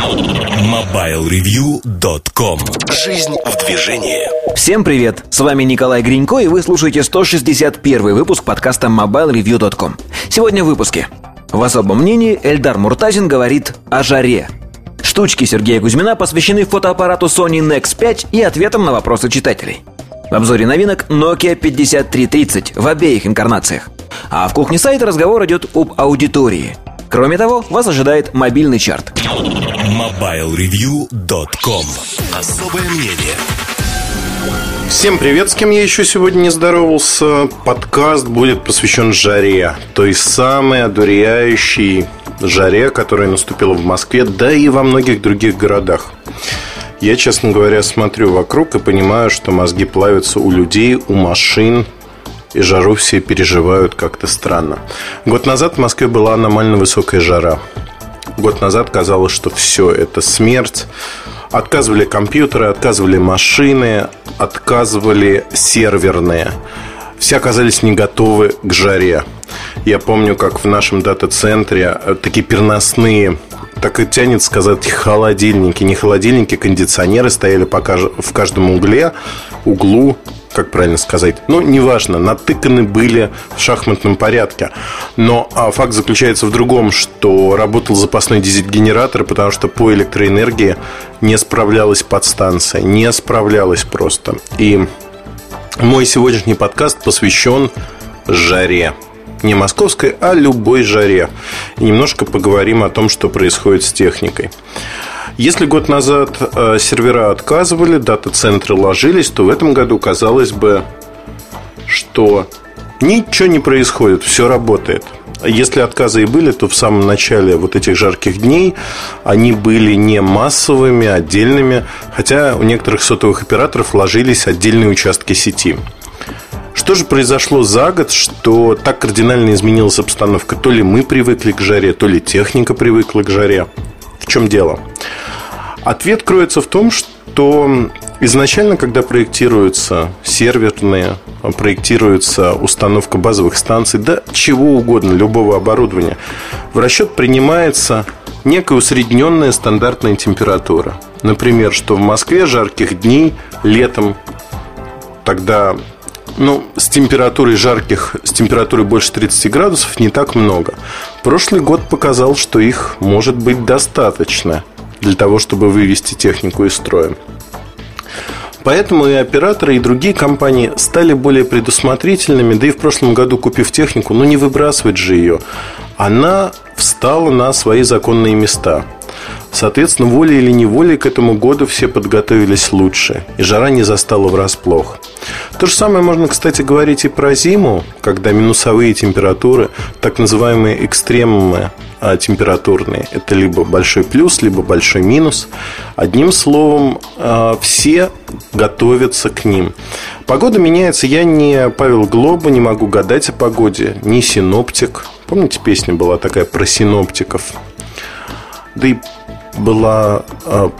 MobileReview.com Жизнь в движении Всем привет! С вами Николай Гринько, и вы слушаете 161 выпуск подкаста MobileReview.com. Сегодня в выпуске. В особом мнении Эльдар Муртазин говорит о жаре. Штучки Сергея Кузьмина посвящены фотоаппарату Sony Nex 5 и ответам на вопросы читателей. В обзоре новинок Nokia 5330 в обеих инкарнациях. А в кухне сайта разговор идет об аудитории. Кроме того, вас ожидает мобильный чарт. MobileReview.com Особое мнение Всем привет, с кем я еще сегодня не здоровался. Подкаст будет посвящен жаре, той самой одуряющей жаре, которая наступила в Москве, да и во многих других городах. Я, честно говоря, смотрю вокруг и понимаю, что мозги плавятся у людей, у машин, и жару все переживают как-то странно. Год назад в Москве была аномально высокая жара. Год назад казалось, что все это смерть. Отказывали компьютеры, отказывали машины, отказывали серверные. Все оказались не готовы к жаре. Я помню, как в нашем дата-центре э, такие переносные так и тянет сказать холодильники. Не холодильники, кондиционеры стояли в каждом угле, углу как правильно сказать, ну, неважно, натыканы были в шахматном порядке. Но а факт заключается в другом, что работал запасной дизель-генератор, потому что по электроэнергии не справлялась подстанция, не справлялась просто. И мой сегодняшний подкаст посвящен жаре. Не московской, а любой жаре. И немножко поговорим о том, что происходит с техникой. Если год назад э, сервера отказывали, дата-центры ложились, то в этом году казалось бы, что ничего не происходит, все работает. Если отказы и были, то в самом начале вот этих жарких дней они были не массовыми, отдельными, хотя у некоторых сотовых операторов ложились отдельные участки сети. Что же произошло за год, что так кардинально изменилась обстановка? То ли мы привыкли к жаре, то ли техника привыкла к жаре. В чем дело? Ответ кроется в том, что изначально, когда проектируются серверные, проектируется установка базовых станций, да чего угодно, любого оборудования, в расчет принимается некая усредненная стандартная температура. Например, что в Москве жарких дней летом тогда ну, с температурой жарких, с температурой больше 30 градусов не так много. Прошлый год показал, что их может быть достаточно для того, чтобы вывести технику из строя. Поэтому и операторы, и другие компании стали более предусмотрительными, да и в прошлом году, купив технику, ну не выбрасывать же ее, она встала на свои законные места – Соответственно, волей или неволей к этому году все подготовились лучше, и жара не застала врасплох. То же самое можно, кстати, говорить и про зиму, когда минусовые температуры, так называемые экстремумы а, температурные, это либо большой плюс, либо большой минус. Одним словом, а, все готовятся к ним. Погода меняется. Я не Павел Глоба, не могу гадать о погоде, не синоптик. Помните, песня была такая про синоптиков? Да и была а,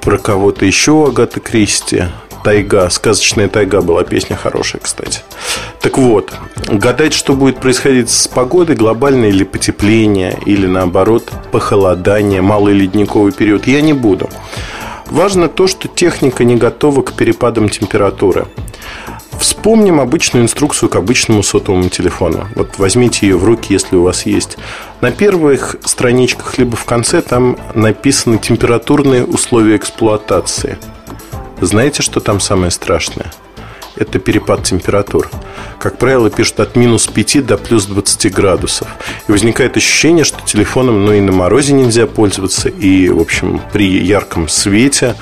про кого-то еще Агата Кристи. Тайга, сказочная тайга была песня хорошая, кстати. Так вот, гадать, что будет происходить с погодой, глобальное или потепление, или наоборот, похолодание, малый ледниковый период, я не буду. Важно то, что техника не готова к перепадам температуры. Вспомним обычную инструкцию к обычному сотовому телефону. Вот возьмите ее в руки, если у вас есть. На первых страничках, либо в конце, там написаны температурные условия эксплуатации. Знаете, что там самое страшное? Это перепад температур. Как правило, пишут от минус 5 до плюс 20 градусов. И возникает ощущение, что телефоном ну и на морозе нельзя пользоваться, и, в общем, при ярком свете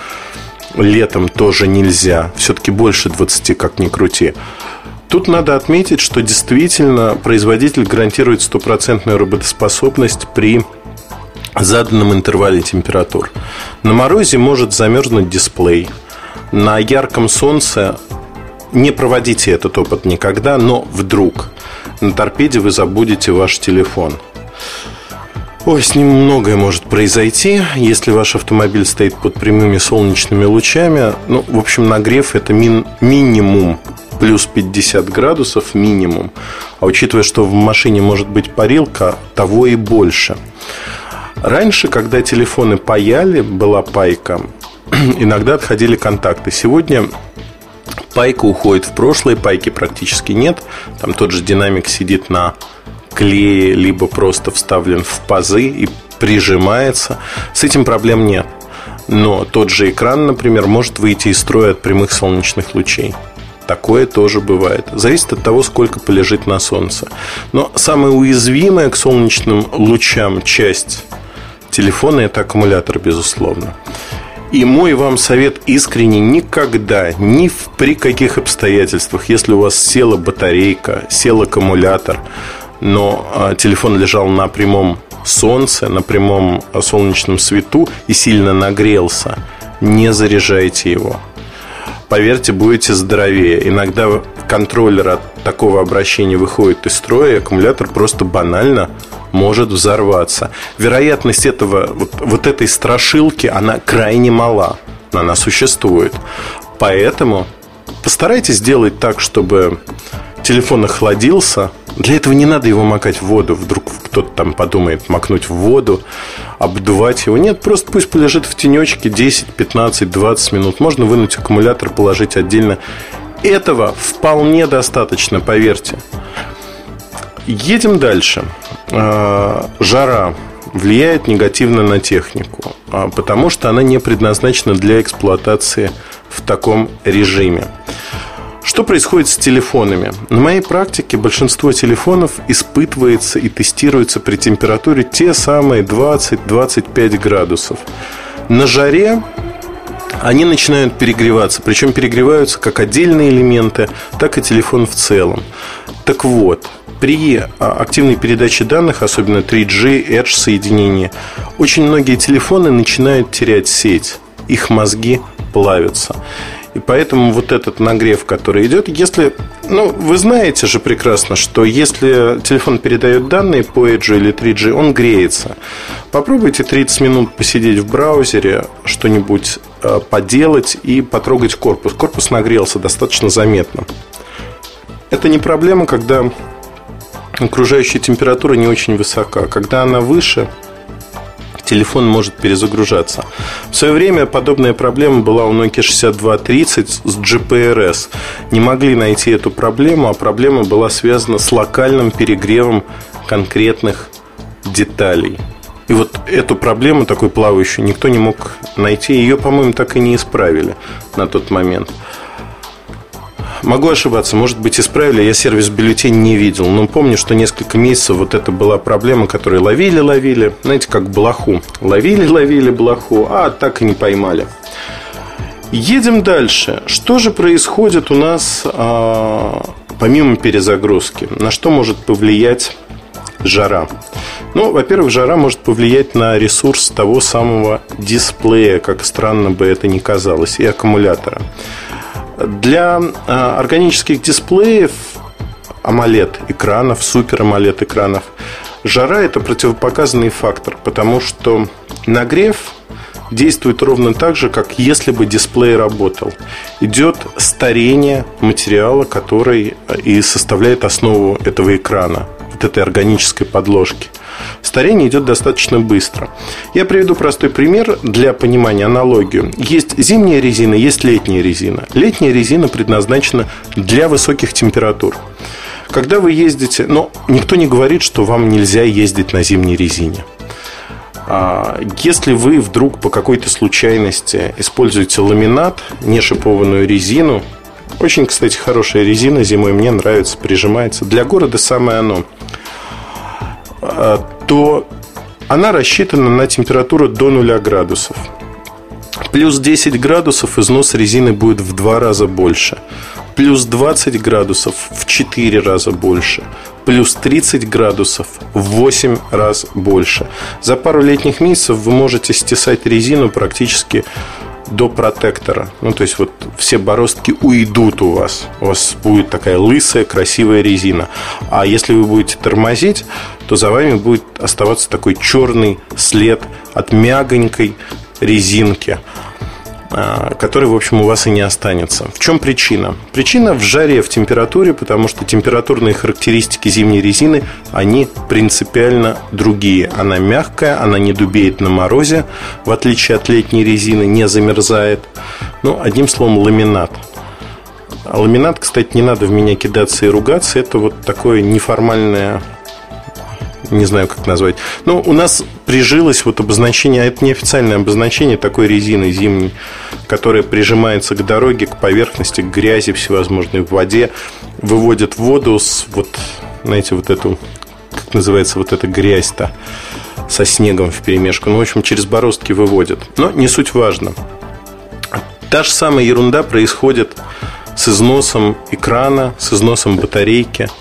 летом тоже нельзя. Все-таки больше 20, как ни крути. Тут надо отметить, что действительно производитель гарантирует стопроцентную работоспособность при заданном интервале температур. На морозе может замерзнуть дисплей. На ярком солнце не проводите этот опыт никогда, но вдруг на торпеде вы забудете ваш телефон. Ой, с ним многое может произойти, если ваш автомобиль стоит под прямыми солнечными лучами. Ну, в общем, нагрев это мин, минимум плюс 50 градусов минимум. А учитывая, что в машине может быть парилка, того и больше. Раньше, когда телефоны паяли, была пайка, иногда отходили контакты. Сегодня пайка уходит в прошлое, пайки практически нет. Там тот же динамик сидит на клее, либо просто вставлен в пазы и прижимается. С этим проблем нет. Но тот же экран, например, может выйти из строя от прямых солнечных лучей. Такое тоже бывает. Зависит от того, сколько полежит на солнце. Но самая уязвимая к солнечным лучам часть телефона – это аккумулятор, безусловно. И мой вам совет искренне никогда, ни в, при каких обстоятельствах, если у вас села батарейка, сел аккумулятор, но а, телефон лежал на прямом солнце, на прямом а, солнечном свету и сильно нагрелся, не заряжайте его. Поверьте, будете здоровее. Иногда контроллер от такого обращения выходит из строя, и аккумулятор просто банально может взорваться. Вероятность этого, вот, вот этой страшилки, она крайне мала. Она существует. Поэтому постарайтесь сделать так, чтобы телефон охладился. Для этого не надо его макать в воду. Вдруг кто-то там подумает макнуть в воду, обдувать его. Нет, просто пусть полежит в тенечке 10, 15, 20 минут. Можно вынуть аккумулятор, положить отдельно. Этого вполне достаточно, поверьте. Едем дальше. А, жара влияет негативно на технику, а, потому что она не предназначена для эксплуатации в таком режиме. Что происходит с телефонами? На моей практике большинство телефонов испытывается и тестируется при температуре те самые 20-25 градусов. На жаре они начинают перегреваться, причем перегреваются как отдельные элементы, так и телефон в целом. Так вот, при а, активной передаче данных, особенно 3G, Edge соединения, очень многие телефоны начинают терять сеть. Их мозги плавятся. И поэтому вот этот нагрев, который идет, если... Ну, вы знаете же прекрасно, что если телефон передает данные по Edge или 3G, он греется. Попробуйте 30 минут посидеть в браузере, что-нибудь э, поделать и потрогать корпус. Корпус нагрелся достаточно заметно. Это не проблема, когда окружающая температура не очень высока. Когда она выше, телефон может перезагружаться. В свое время подобная проблема была у Nokia 6230 с GPRS. Не могли найти эту проблему, а проблема была связана с локальным перегревом конкретных деталей. И вот эту проблему, такой плавающую, никто не мог найти. Ее, по-моему, так и не исправили на тот момент. Могу ошибаться, может быть, исправили, я сервис бюллетень не видел, но помню, что несколько месяцев вот это была проблема, которую ловили-ловили, знаете, как блоху. Ловили-ловили блоху, а так и не поймали. Едем дальше. Что же происходит у нас а, помимо перезагрузки? На что может повлиять жара? Ну, во-первых, жара может повлиять на ресурс того самого дисплея, как странно бы это ни казалось, и аккумулятора. Для а, органических дисплеев AMOLED экранов, супер AMOLED экранов, жара это противопоказанный фактор, потому что нагрев действует ровно так же, как если бы дисплей работал. Идет старение материала, который и составляет основу этого экрана, вот этой органической подложки – Старение идет достаточно быстро. Я приведу простой пример для понимания, аналогию. Есть зимняя резина, есть летняя резина. Летняя резина предназначена для высоких температур. Когда вы ездите, но никто не говорит, что вам нельзя ездить на зимней резине. А, если вы вдруг по какой-то случайности используете ламинат, не шипованную резину, очень, кстати, хорошая резина зимой мне нравится, прижимается. Для города самое оно. А, то она рассчитана на температуру до 0 градусов. Плюс 10 градусов износ резины будет в 2 раза больше. Плюс 20 градусов в 4 раза больше. Плюс 30 градусов в 8 раз больше. За пару летних месяцев вы можете стесать резину практически до протектора. Ну, то есть, вот все бороздки уйдут у вас. У вас будет такая лысая, красивая резина. А если вы будете тормозить, то за вами будет оставаться такой черный след от мягонькой резинки. А, который, в общем, у вас и не останется. В чем причина? Причина в жаре, в температуре, потому что температурные характеристики зимней резины, они принципиально другие. Она мягкая, она не дубеет на морозе, в отличие от летней резины, не замерзает. Ну, одним словом, ламинат. А ламинат, кстати, не надо в меня кидаться и ругаться. Это вот такое неформальное не знаю, как назвать. Но у нас прижилось вот обозначение, а это неофициальное обозначение такой резины зимней, которая прижимается к дороге, к поверхности, к грязи всевозможной, в воде, выводит воду с вот, знаете, вот эту, как называется, вот эта грязь-то со снегом в перемешку. Ну, в общем, через бороздки выводит. Но не суть важно. Та же самая ерунда происходит с износом экрана, с износом батарейки –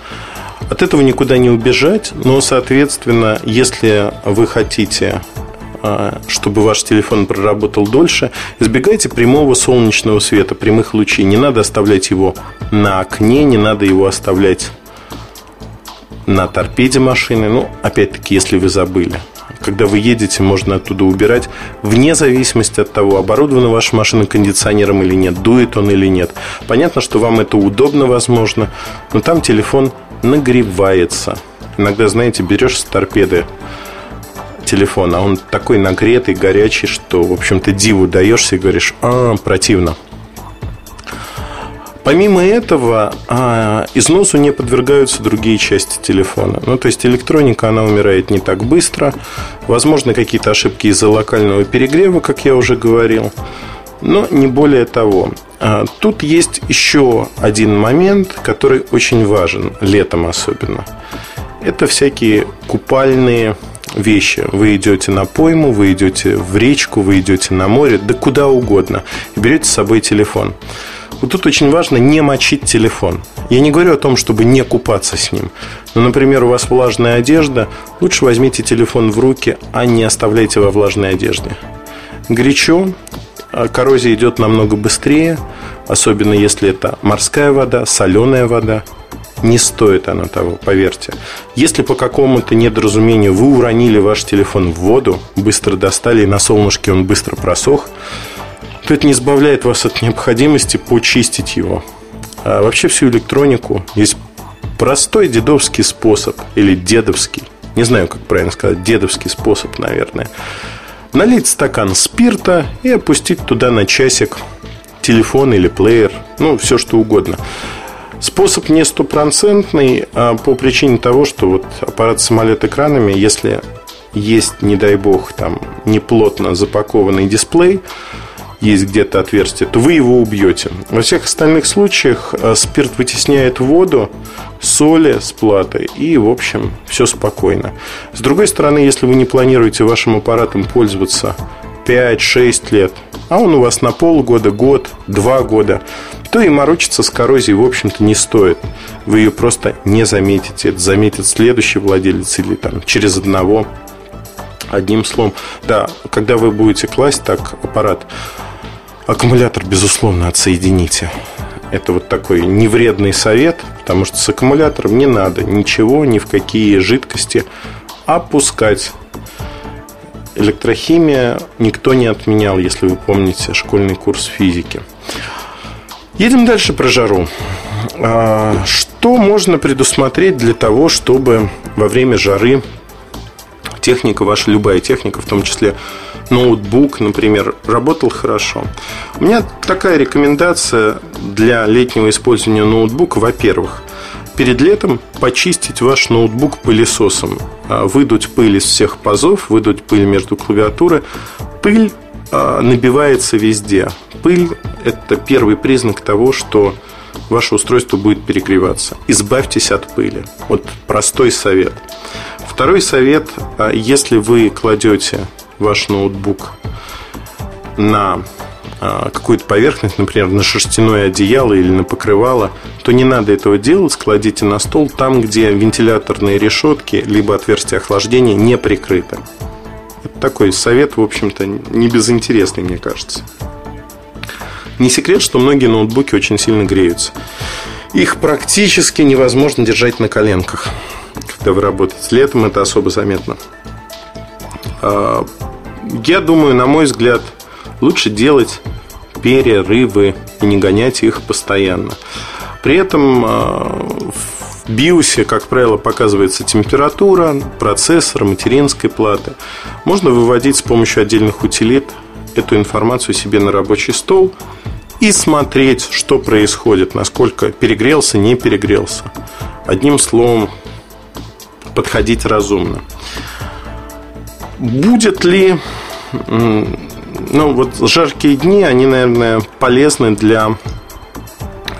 от этого никуда не убежать, но, соответственно, если вы хотите а, чтобы ваш телефон проработал дольше, избегайте прямого солнечного света, прямых лучей. Не надо оставлять его на окне, не надо его оставлять на торпеде машины. Ну, опять-таки, если вы забыли. Когда вы едете, можно оттуда убирать, вне зависимости от того, оборудована ваша машина кондиционером или нет, дует он или нет. Понятно, что вам это удобно, возможно, но там телефон нагревается. Иногда, знаете, берешь с торпеды телефон, а он такой нагретый, горячий, что, в общем-то, диву даешься и говоришь, а, противно. Помимо этого, а, износу не подвергаются другие части телефона. Ну, то есть электроника, она умирает не так быстро. Возможно, какие-то ошибки из-за локального перегрева, как я уже говорил. Но не более того. А, тут есть еще один момент, который очень важен, летом особенно. Это всякие купальные вещи. Вы идете на пойму, вы идете в речку, вы идете на море, да куда угодно. И берете с собой телефон. Вот тут очень важно не мочить телефон. Я не говорю о том, чтобы не купаться с ним. Но, например, у вас влажная одежда, лучше возьмите телефон в руки, а не оставляйте во влажной одежде. Горячо, коррозия идет намного быстрее, особенно если это морская вода, соленая вода. Не стоит она того, поверьте. Если по какому-то недоразумению вы уронили ваш телефон в воду, быстро достали, и на солнышке он быстро просох, то это не избавляет вас от необходимости почистить его. А вообще всю электронику есть простой дедовский способ или дедовский. Не знаю, как правильно сказать, дедовский способ, наверное – налить стакан спирта и опустить туда на часик телефон или плеер, ну, все что угодно. Способ не стопроцентный а по причине того, что вот аппарат самолет экранами, если есть, не дай бог, там неплотно запакованный дисплей, есть где-то отверстие, то вы его убьете. Во всех остальных случаях э, спирт вытесняет воду, соли с платой и, в общем, все спокойно. С другой стороны, если вы не планируете вашим аппаратом пользоваться 5-6 лет, а он у вас на полгода, год, два года, то и морочиться с коррозией, в общем-то, не стоит. Вы ее просто не заметите. Это заметит следующий владелец или там через одного. Одним словом, да, когда вы будете класть так аппарат Аккумулятор, безусловно, отсоедините. Это вот такой невредный совет, потому что с аккумулятором не надо ничего, ни в какие жидкости опускать. Электрохимия никто не отменял, если вы помните школьный курс физики. Едем дальше про жару. А, что можно предусмотреть для того, чтобы во время жары техника ваша, любая техника, в том числе ноутбук, например, работал хорошо. У меня такая рекомендация для летнего использования ноутбука. Во-первых, перед летом почистить ваш ноутбук пылесосом. А, выдуть пыль из всех пазов, выдуть пыль между клавиатуры. Пыль а, набивается везде. Пыль – это первый признак того, что ваше устройство будет перегреваться. Избавьтесь от пыли. Вот простой совет. Второй совет, а, если вы кладете ваш ноутбук на а, какую-то поверхность, например, на шерстяное одеяло или на покрывало, то не надо этого делать, складите на стол там, где вентиляторные решетки либо отверстия охлаждения не прикрыты. Это такой совет, в общем-то, не безинтересный, мне кажется. Не секрет, что многие ноутбуки очень сильно греются. Их практически невозможно держать на коленках, когда вы работаете. Летом это особо заметно. Я думаю, на мой взгляд, лучше делать перерывы и не гонять их постоянно. При этом в BIOS, как правило, показывается температура, процессор, материнской платы. Можно выводить с помощью отдельных утилит эту информацию себе на рабочий стол и смотреть, что происходит, насколько перегрелся, не перегрелся. Одним словом, подходить разумно. Будет ли... Ну, вот жаркие дни, они, наверное, полезны для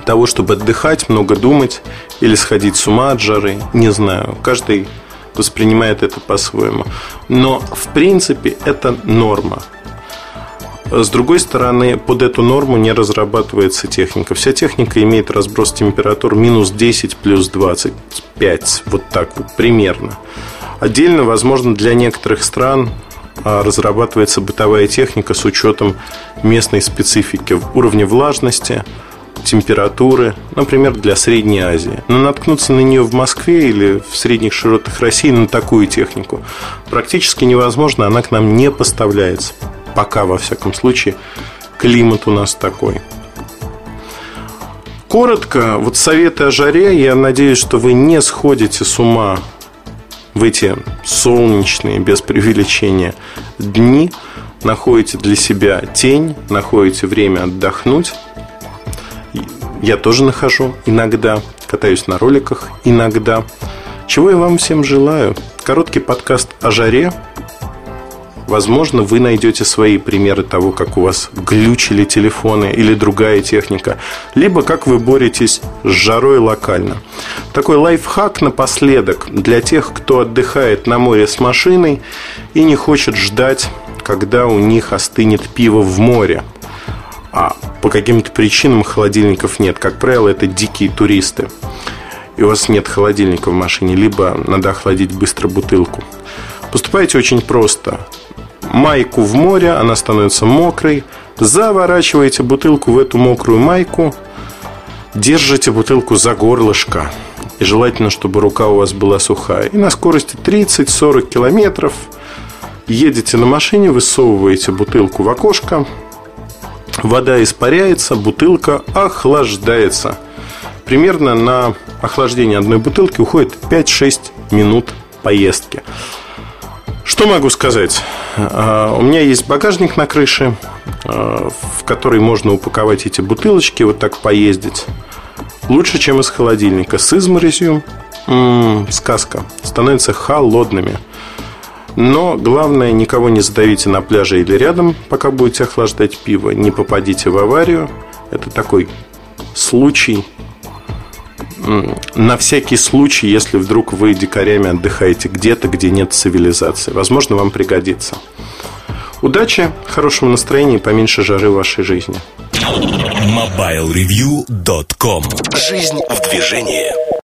того, чтобы отдыхать, много думать или сходить с ума от жары, не знаю. Каждый воспринимает это по-своему. Но, в принципе, это норма. С другой стороны, под эту норму не разрабатывается техника. Вся техника имеет разброс температур минус 10 плюс 25. Вот так вот примерно. Отдельно, возможно, для некоторых стран а, разрабатывается бытовая техника с учетом местной специфики уровня влажности, температуры, например, для Средней Азии. Но наткнуться на нее в Москве или в средних широтах России на такую технику практически невозможно, она к нам не поставляется. Пока, во всяком случае, климат у нас такой. Коротко, вот советы о жаре. Я надеюсь, что вы не сходите с ума в эти солнечные, без преувеличения, дни. Находите для себя тень, находите время отдохнуть я тоже нахожу иногда, катаюсь на роликах иногда. Чего я вам всем желаю? Короткий подкаст о жаре. Возможно, вы найдете свои примеры того, как у вас глючили телефоны или другая техника, либо как вы боретесь с жарой локально. Такой лайфхак напоследок для тех, кто отдыхает на море с машиной и не хочет ждать, когда у них остынет пиво в море – а по каким-то причинам холодильников нет. Как правило, это дикие туристы. И у вас нет холодильника в машине, либо надо охладить быстро бутылку. Поступайте очень просто. Майку в море, она становится мокрой. Заворачиваете бутылку в эту мокрую майку. Держите бутылку за горлышко. И желательно, чтобы рука у вас была сухая. И на скорости 30-40 километров едете на машине, высовываете бутылку в окошко, Вода испаряется, бутылка охлаждается. Примерно на охлаждение одной бутылки уходит 5-6 минут поездки. Что могу сказать? А, у меня есть багажник на крыше, а, в который можно упаковать эти бутылочки, вот так поездить. Лучше, чем из холодильника. С изморозью м-м, сказка. Становятся холодными. Но главное, никого не задавите на пляже или рядом, пока будете охлаждать пиво. Не попадите в аварию. Это такой случай. На всякий случай, если вдруг вы дикарями отдыхаете где-то, где нет цивилизации. Возможно, вам пригодится. Удачи, хорошего настроения и поменьше жары в вашей жизни. MobileReview.com Жизнь в движении